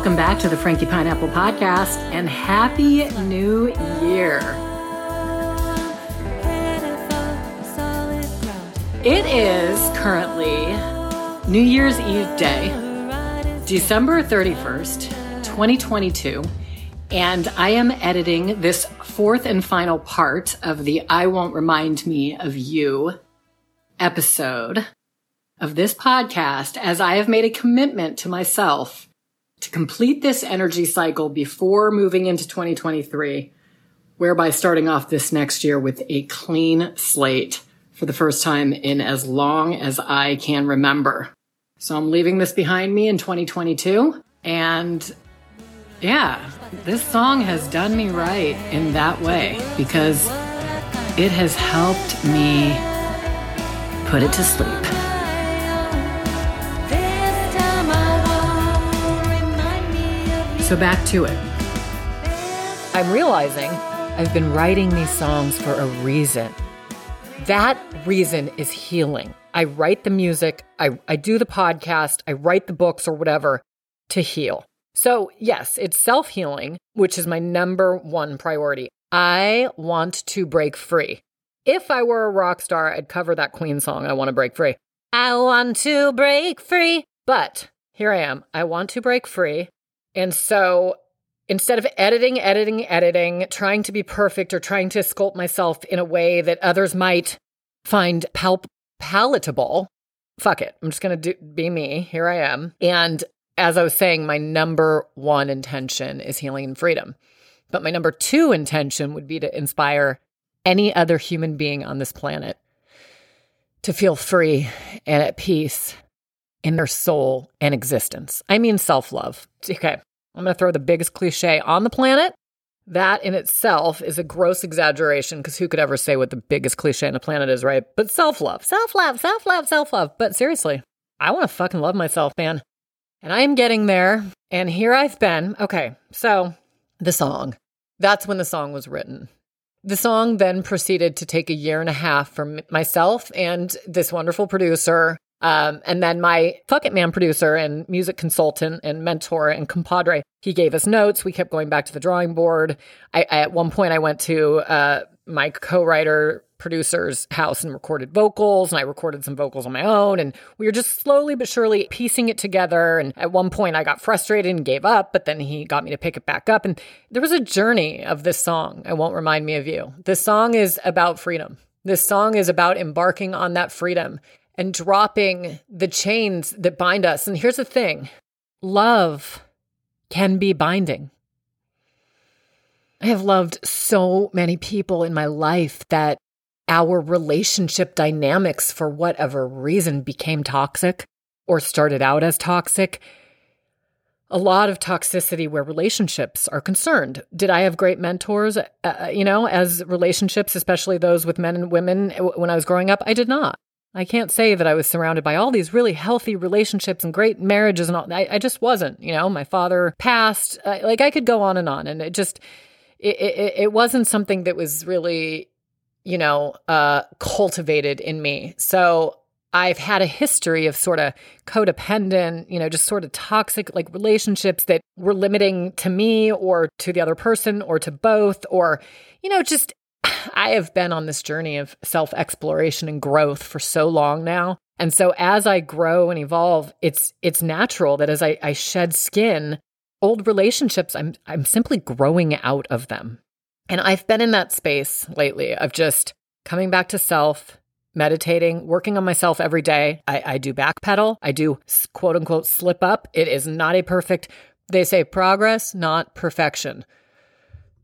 Welcome back to the Frankie Pineapple Podcast and Happy New Year. It is currently New Year's Eve Day, December 31st, 2022, and I am editing this fourth and final part of the I Won't Remind Me of You episode of this podcast as I have made a commitment to myself to complete this energy cycle before moving into 2023, whereby starting off this next year with a clean slate for the first time in as long as I can remember. So I'm leaving this behind me in 2022. And yeah, this song has done me right in that way because it has helped me put it to sleep. So back to it. I'm realizing I've been writing these songs for a reason. That reason is healing. I write the music, I, I do the podcast, I write the books or whatever to heal. So, yes, it's self healing, which is my number one priority. I want to break free. If I were a rock star, I'd cover that Queen song, I Want to Break Free. I want to break free. But here I am. I want to break free. And so instead of editing, editing, editing, trying to be perfect or trying to sculpt myself in a way that others might find pal- palatable, fuck it. I'm just going to be me. Here I am. And as I was saying, my number one intention is healing and freedom. But my number two intention would be to inspire any other human being on this planet to feel free and at peace in their soul and existence. I mean, self love. Okay. I'm going to throw the biggest cliche on the planet. That in itself is a gross exaggeration because who could ever say what the biggest cliche on the planet is, right? But self love, self love, self love, self love. But seriously, I want to fucking love myself, man. And I am getting there. And here I've been. Okay. So the song, that's when the song was written. The song then proceeded to take a year and a half for myself and this wonderful producer um, and then my Fuck Man producer and music consultant and mentor and compadre, he gave us notes. We kept going back to the drawing board. I, I at one point I went to uh, my co-writer producer's house and recorded vocals and I recorded some vocals on my own and we were just slowly but surely piecing it together and at one point I got frustrated and gave up but then he got me to pick it back up and there was a journey of this song I won't remind me of you. This song is about freedom. This song is about embarking on that freedom and dropping the chains that bind us. And here's the thing love can be binding. I have loved so many people in my life that our relationship dynamics, for whatever reason, became toxic or started out as toxic. A lot of toxicity where relationships are concerned. Did I have great mentors, uh, you know, as relationships, especially those with men and women when I was growing up? I did not. I can't say that I was surrounded by all these really healthy relationships and great marriages and all. I, I just wasn't. You know, my father passed. Uh, like I could go on and on, and it just it, it, it wasn't something that was really, you know, uh, cultivated in me. So I've had a history of sort of codependent, you know, just sort of toxic like relationships that were limiting to me or to the other person or to both or, you know, just I have been on this journey of self exploration and growth for so long now. And so as I grow and evolve, it's it's natural that as I, I shed skin, old relationships, I'm I'm simply growing out of them. And I've been in that space lately of just coming back to self, meditating, working on myself every day. I, I do backpedal. I do quote unquote slip up. It is not a perfect, they say progress, not perfection.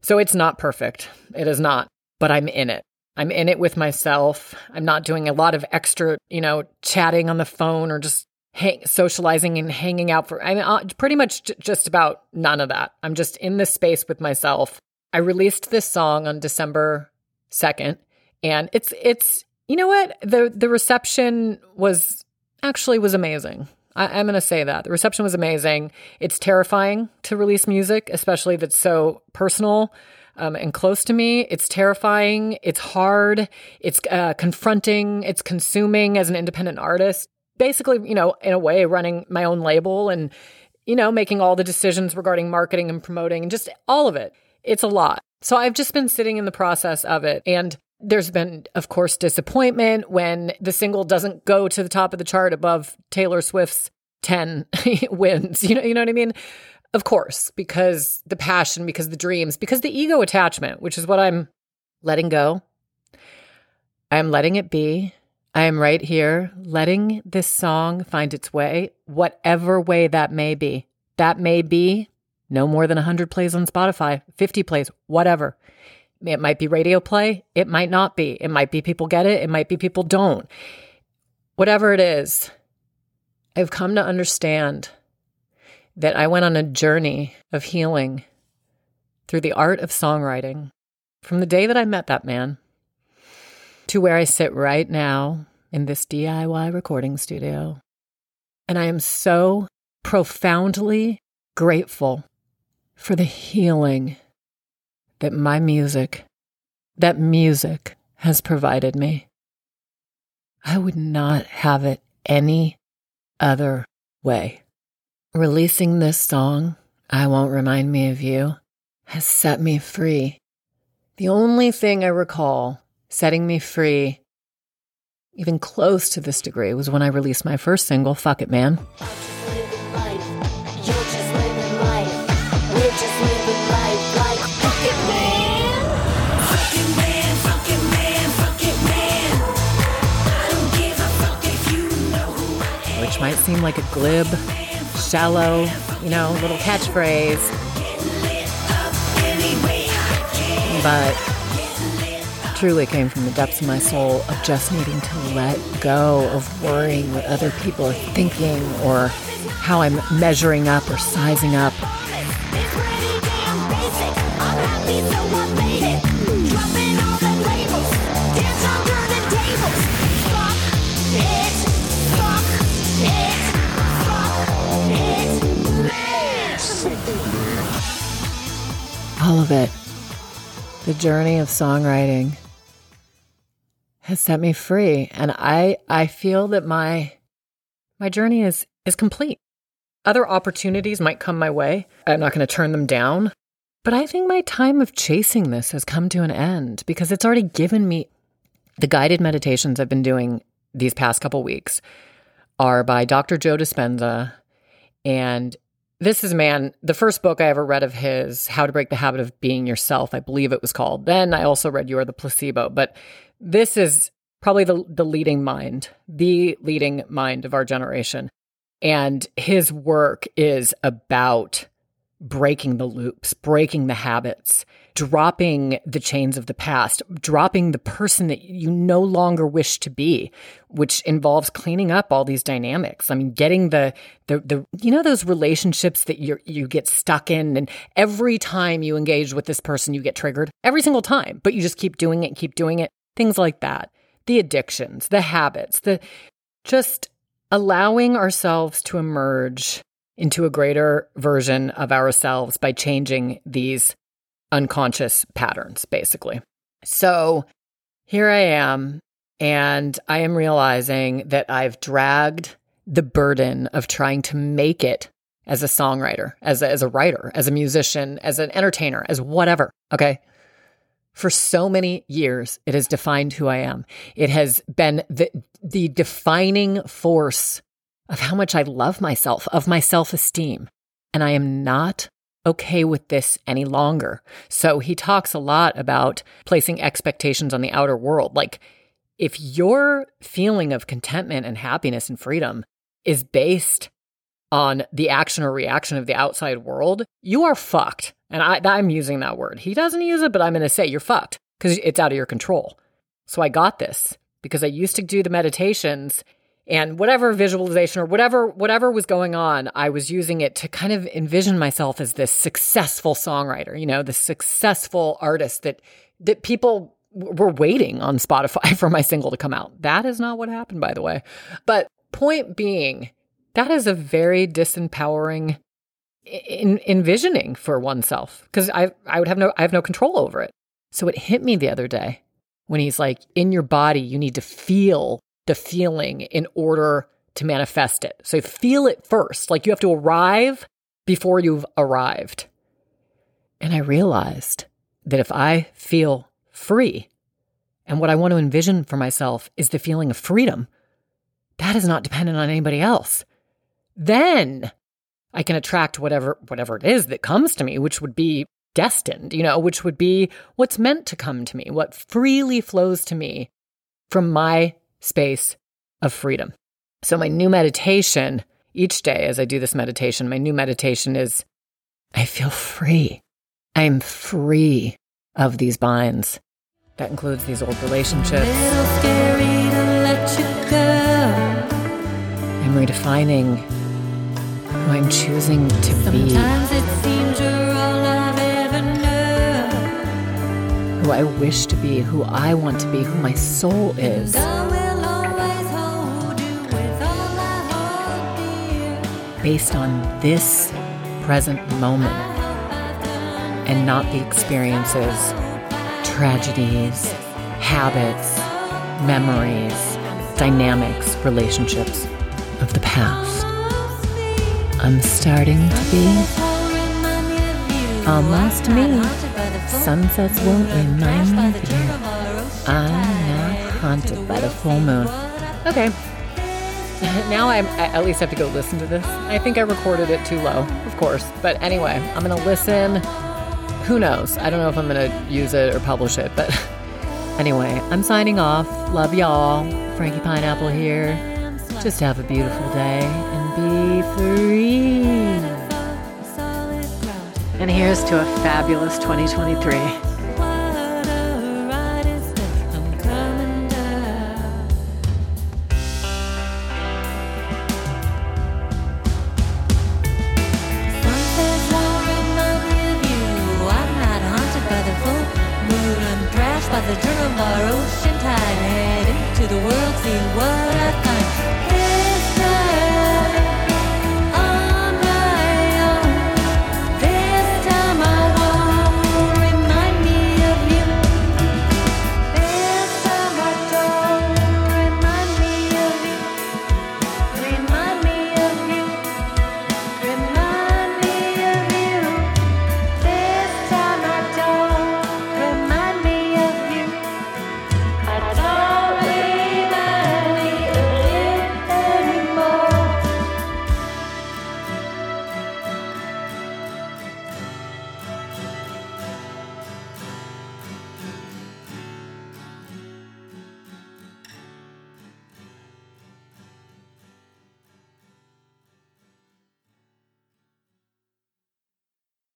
So it's not perfect. It is not but I'm in it. I'm in it with myself. I'm not doing a lot of extra, you know, chatting on the phone or just hang, socializing and hanging out for, I mean, uh, pretty much j- just about none of that. I'm just in this space with myself. I released this song on December 2nd and it's, it's, you know what? The, the reception was actually was amazing. I, am going to say that the reception was amazing. It's terrifying to release music, especially if it's so personal um, and close to me. It's terrifying. It's hard. It's uh, confronting. It's consuming as an independent artist. Basically, you know, in a way, running my own label and you know, making all the decisions regarding marketing and promoting and just all of it. It's a lot. So I've just been sitting in the process of it. And there's been, of course, disappointment when the single doesn't go to the top of the chart above Taylor Swift's 10 wins. You know, you know what I mean? Of course, because the passion, because the dreams, because the ego attachment, which is what I'm letting go. I'm letting it be. I am right here, letting this song find its way, whatever way that may be. That may be no more than 100 plays on Spotify, 50 plays, whatever. It might be radio play. It might not be. It might be people get it. It might be people don't. Whatever it is, I've come to understand that I went on a journey of healing through the art of songwriting from the day that I met that man to where I sit right now in this DIY recording studio. And I am so profoundly grateful for the healing that my music, that music has provided me. I would not have it any other way. Releasing this song, I Won't Remind Me of You, has set me free. The only thing I recall setting me free, even close to this degree, was when I released my first single, Fuck It Man. which might seem like a glib, shallow, you know, little catchphrase. But truly came from the depths of my soul of just needing to let go of worrying what other people are thinking or how I'm measuring up or sizing up. All of it. The journey of songwriting has set me free and I I feel that my my journey is is complete. Other opportunities might come my way. I'm not going to turn them down, but I think my time of chasing this has come to an end because it's already given me the guided meditations I've been doing these past couple weeks are by Dr. Joe Dispenza and this is man, the first book I ever read of his, How to Break the Habit of Being Yourself, I believe it was called. Then I also read You Are the Placebo. But this is probably the, the leading mind, the leading mind of our generation. And his work is about breaking the loops, breaking the habits, dropping the chains of the past, dropping the person that you no longer wish to be, which involves cleaning up all these dynamics. I mean, getting the the the you know those relationships that you you get stuck in and every time you engage with this person you get triggered every single time, but you just keep doing it, keep doing it. Things like that. The addictions, the habits, the just allowing ourselves to emerge into a greater version of ourselves by changing these unconscious patterns, basically. So here I am, and I am realizing that I've dragged the burden of trying to make it as a songwriter, as a, as a writer, as a musician, as an entertainer, as whatever. Okay. For so many years, it has defined who I am. It has been the, the defining force of how much I love myself, of my self esteem. And I am not okay with this any longer. So he talks a lot about placing expectations on the outer world. Like, if your feeling of contentment and happiness and freedom is based on the action or reaction of the outside world, you are fucked. And I, I'm using that word. He doesn't use it, but I'm going to say you're fucked because it's out of your control. So I got this because I used to do the meditations and whatever visualization or whatever whatever was going on i was using it to kind of envision myself as this successful songwriter you know the successful artist that that people were waiting on spotify for my single to come out. That is not what happened by the way. But point being that is a very disempowering in, envisioning for oneself because i i would have no i have no control over it. So it hit me the other day when he's like in your body you need to feel the feeling in order to manifest it. So feel it first. Like you have to arrive before you've arrived. And I realized that if I feel free, and what I want to envision for myself is the feeling of freedom, that is not dependent on anybody else. Then I can attract whatever whatever it is that comes to me, which would be destined, you know, which would be what's meant to come to me, what freely flows to me from my space of freedom. So my new meditation each day as I do this meditation, my new meditation is I feel free. I'm free of these binds. That includes these old relationships. I'm redefining who I'm choosing to be. Who I wish to be, who I want to be, who my soul is. Based on this present moment and not the experiences tragedies, habits, memories, dynamics, relationships of the past. I'm starting to be almost me. Sunsets won't remind me of you. I'm not haunted by the full moon. Okay. Now I at least have to go listen to this. I think I recorded it too low, of course. But anyway, I'm going to listen who knows? I don't know if I'm going to use it or publish it, but anyway, I'm signing off. Love y'all. Frankie Pineapple here. Just have a beautiful day and be free. And here's to a fabulous 2023.